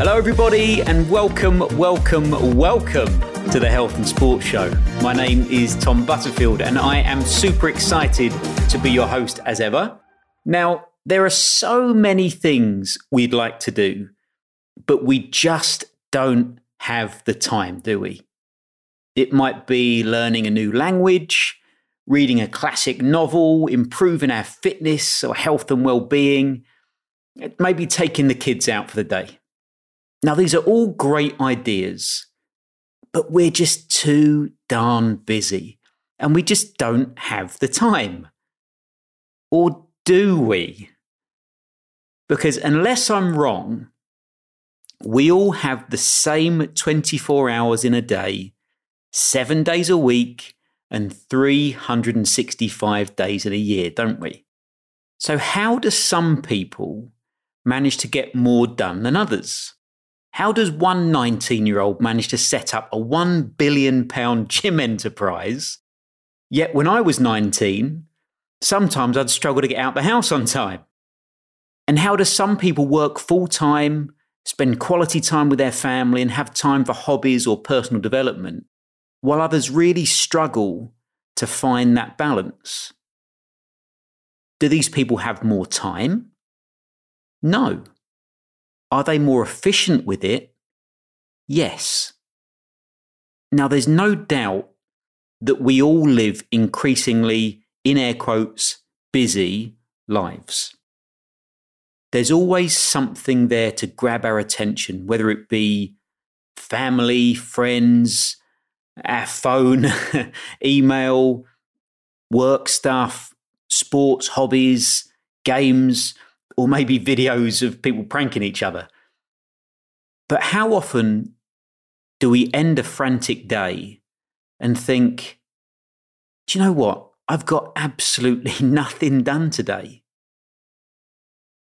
Hello, everybody, and welcome, welcome, welcome to the Health and Sports Show. My name is Tom Butterfield, and I am super excited to be your host as ever. Now, there are so many things we'd like to do, but we just don't have the time, do we? It might be learning a new language, reading a classic novel, improving our fitness or health and well being, maybe taking the kids out for the day. Now, these are all great ideas, but we're just too darn busy and we just don't have the time. Or do we? Because unless I'm wrong, we all have the same 24 hours in a day, seven days a week, and 365 days in a year, don't we? So, how do some people manage to get more done than others? How does one 19 year old manage to set up a £1 billion gym enterprise? Yet when I was 19, sometimes I'd struggle to get out the house on time. And how do some people work full time, spend quality time with their family, and have time for hobbies or personal development, while others really struggle to find that balance? Do these people have more time? No. Are they more efficient with it? Yes. Now, there's no doubt that we all live increasingly, in air quotes, busy lives. There's always something there to grab our attention, whether it be family, friends, our phone, email, work stuff, sports, hobbies, games or maybe videos of people pranking each other. But how often do we end a frantic day and think, do you know what? I've got absolutely nothing done today.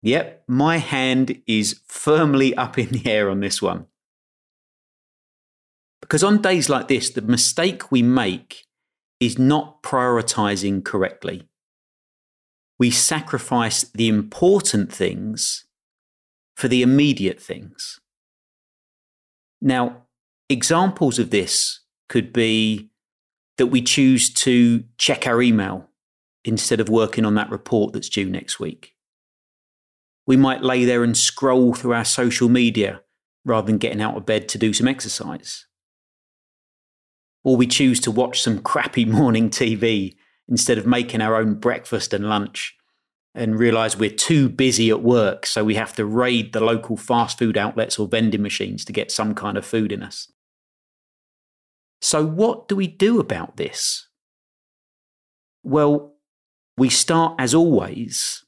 Yep, my hand is firmly up in the air on this one. Because on days like this, the mistake we make is not prioritizing correctly we sacrifice the important things for the immediate things. Now, examples of this could be that we choose to check our email instead of working on that report that's due next week. We might lay there and scroll through our social media rather than getting out of bed to do some exercise. Or we choose to watch some crappy morning TV instead of making our own breakfast and lunch and realize we're too busy at work, so we have to raid the local fast food outlets or vending machines to get some kind of food in us. So, what do we do about this? Well, we start, as always,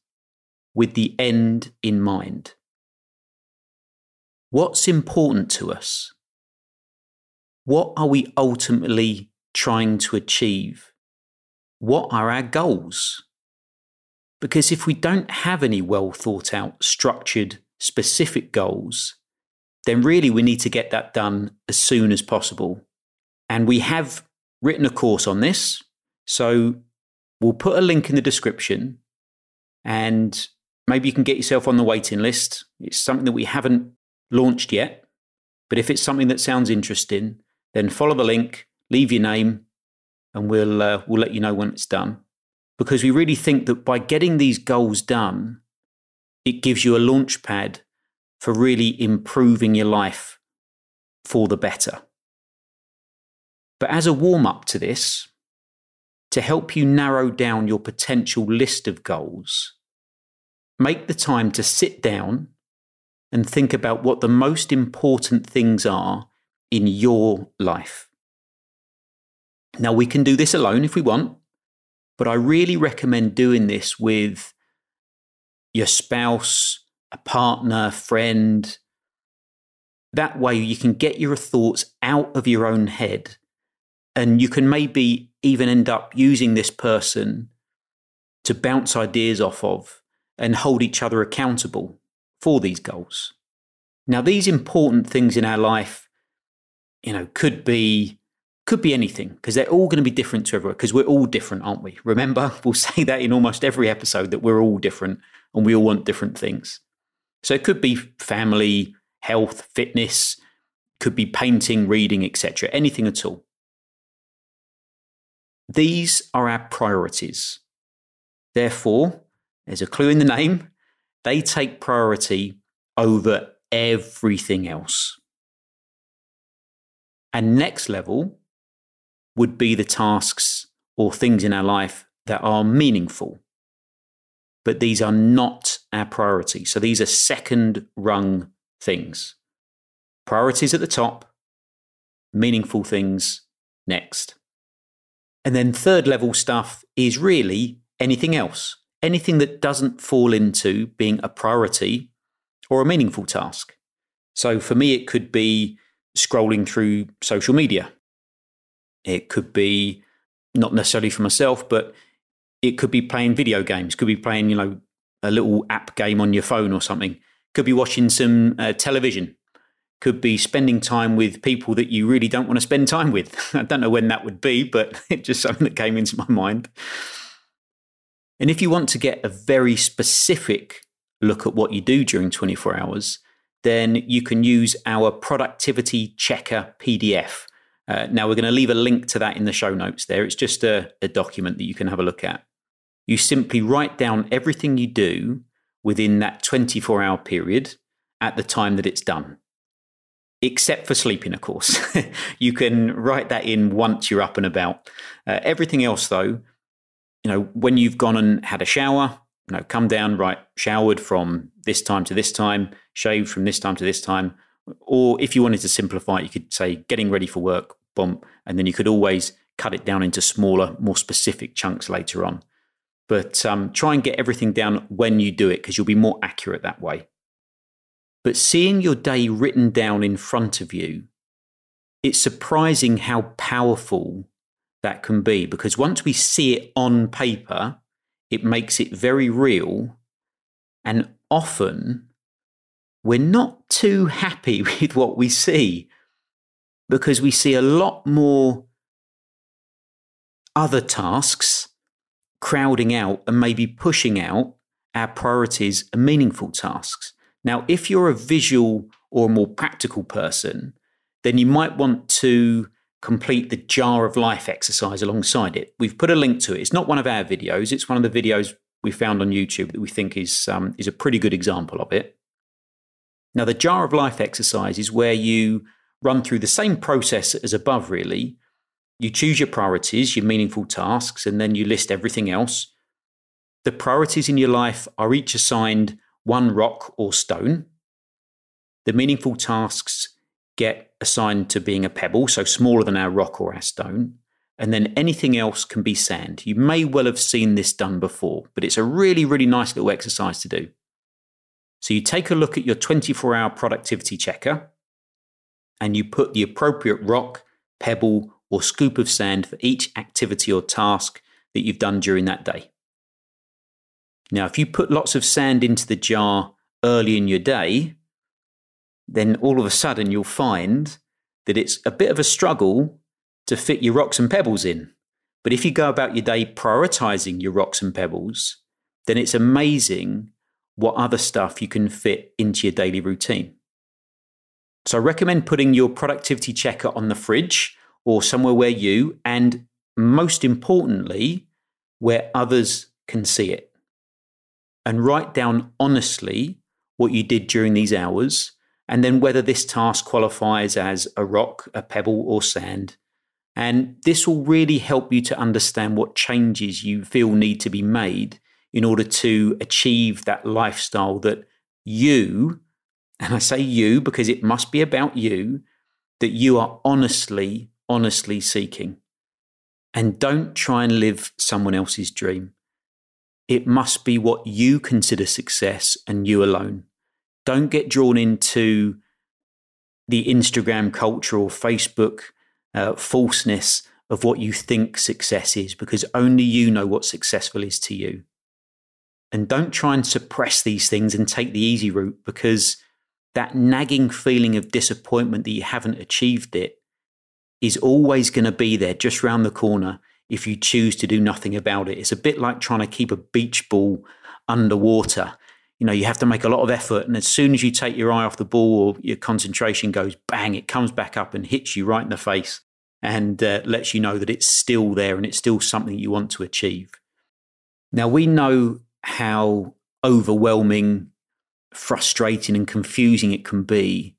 with the end in mind. What's important to us? What are we ultimately trying to achieve? What are our goals? Because if we don't have any well thought out, structured, specific goals, then really we need to get that done as soon as possible. And we have written a course on this. So we'll put a link in the description and maybe you can get yourself on the waiting list. It's something that we haven't launched yet. But if it's something that sounds interesting, then follow the link, leave your name, and we'll uh, we'll let you know when it's done. Because we really think that by getting these goals done it gives you a launch pad for really improving your life for the better. But as a warm up to this to help you narrow down your potential list of goals make the time to sit down and think about what the most important things are in your life now, we can do this alone if we want, but I really recommend doing this with your spouse, a partner, friend. That way, you can get your thoughts out of your own head, and you can maybe even end up using this person to bounce ideas off of and hold each other accountable for these goals. Now, these important things in our life, you know, could be could be anything because they're all going to be different to everyone because we're all different, aren't we? Remember, we'll say that in almost every episode that we're all different and we all want different things. So it could be family, health, fitness, could be painting, reading, etc., anything at all. These are our priorities. Therefore, there's a clue in the name, they take priority over everything else. And next level would be the tasks or things in our life that are meaningful. But these are not our priority. So these are second rung things. Priorities at the top, meaningful things next. And then third level stuff is really anything else, anything that doesn't fall into being a priority or a meaningful task. So for me, it could be scrolling through social media. It could be not necessarily for myself, but it could be playing video games, could be playing, you know, a little app game on your phone or something, could be watching some uh, television, could be spending time with people that you really don't want to spend time with. I don't know when that would be, but it's just something that came into my mind. And if you want to get a very specific look at what you do during 24 hours, then you can use our productivity checker PDF. Uh, now, we're going to leave a link to that in the show notes there. It's just a, a document that you can have a look at. You simply write down everything you do within that 24 hour period at the time that it's done, except for sleeping, of course. you can write that in once you're up and about. Uh, everything else, though, you know, when you've gone and had a shower, you know, come down, right, showered from this time to this time, shaved from this time to this time. Or if you wanted to simplify it, you could say getting ready for work, bump, and then you could always cut it down into smaller, more specific chunks later on. But um, try and get everything down when you do it because you'll be more accurate that way. But seeing your day written down in front of you, it's surprising how powerful that can be because once we see it on paper, it makes it very real. And often we're not too happy with what we see because we see a lot more other tasks crowding out and maybe pushing out our priorities and meaningful tasks. Now, if you're a visual or a more practical person, then you might want to complete the jar of life exercise alongside it. We've put a link to it. It's not one of our videos, it's one of the videos we found on YouTube that we think is, um, is a pretty good example of it. Now, the jar of life exercise is where you run through the same process as above, really. You choose your priorities, your meaningful tasks, and then you list everything else. The priorities in your life are each assigned one rock or stone. The meaningful tasks get assigned to being a pebble, so smaller than our rock or our stone. And then anything else can be sand. You may well have seen this done before, but it's a really, really nice little exercise to do. So you take a look at your 24 hour productivity checker and you put the appropriate rock, pebble, or scoop of sand for each activity or task that you've done during that day. Now, if you put lots of sand into the jar early in your day, then all of a sudden you'll find that it's a bit of a struggle to fit your rocks and pebbles in. But if you go about your day prioritizing your rocks and pebbles, then it's amazing what other stuff you can fit into your daily routine. So I recommend putting your productivity checker on the fridge or somewhere where you, and most importantly, where others can see it. And write down honestly what you did during these hours, and then whether this task qualifies as a rock, a pebble, or sand. And this will really help you to understand what changes you feel need to be made in order to achieve that lifestyle that you, and I say you because it must be about you, that you are honestly, honestly seeking. And don't try and live someone else's dream. It must be what you consider success and you alone. Don't get drawn into the Instagram culture or Facebook uh, falseness of what you think success is because only you know what successful is to you. And don't try and suppress these things and take the easy route because that nagging feeling of disappointment that you haven't achieved it is always going to be there just round the corner if you choose to do nothing about it. It's a bit like trying to keep a beach ball underwater. you know, you have to make a lot of effort. And as soon as you take your eye off the ball or your concentration goes bang, it comes back up and hits you right in the face and uh, lets you know that it's still there and it's still something you want to achieve. Now, we know how overwhelming, frustrating, and confusing it can be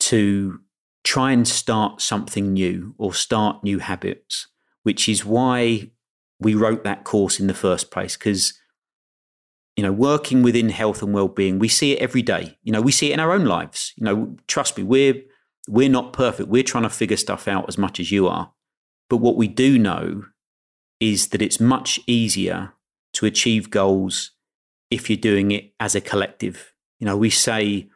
to try and start something new or start new habits, which is why we wrote that course in the first place. Because, you know, working within health and well-being, we see it every day. You know, we see it in our own lives. You know, trust me, we're we're not perfect. We're trying to figure stuff out as much as you are. But what we do know is that it's much easier to achieve goals if you're doing it as a collective. You know, we say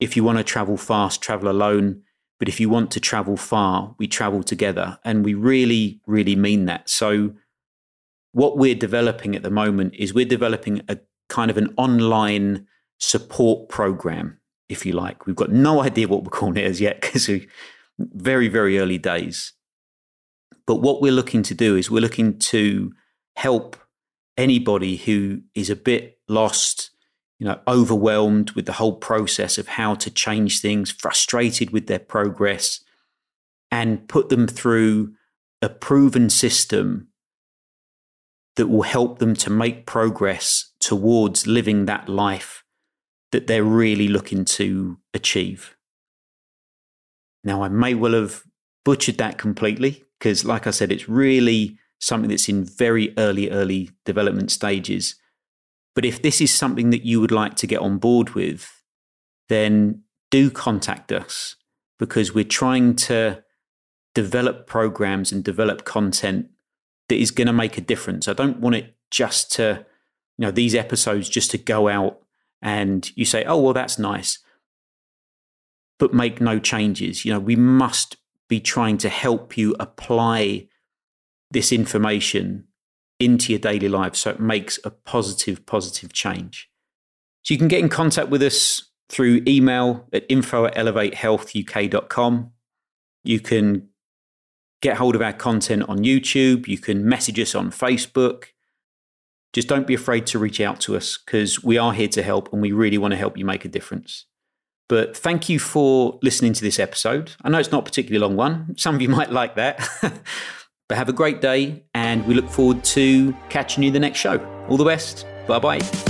if you want to travel fast, travel alone. But if you want to travel far, we travel together. And we really, really mean that. So, what we're developing at the moment is we're developing a kind of an online support program, if you like. We've got no idea what we're calling it as yet because we're very, very early days. But what we're looking to do is we're looking to help anybody who is a bit lost, you know, overwhelmed with the whole process of how to change things, frustrated with their progress, and put them through a proven system that will help them to make progress towards living that life that they're really looking to achieve. Now, I may well have butchered that completely because, like I said, it's really something that's in very early, early development stages. But if this is something that you would like to get on board with, then do contact us because we're trying to develop programs and develop content that is going to make a difference. I don't want it just to, you know, these episodes just to go out and you say, oh, well, that's nice, but make no changes. You know, we must be trying to help you apply this information into your daily life so it makes a positive, positive change. So you can get in contact with us through email at info at elevatehealthuk.com. You can get hold of our content on YouTube. You can message us on Facebook. Just don't be afraid to reach out to us because we are here to help and we really want to help you make a difference. But thank you for listening to this episode. I know it's not a particularly long one. Some of you might like that. But have a great day, and we look forward to catching you the next show. All the best. Bye bye.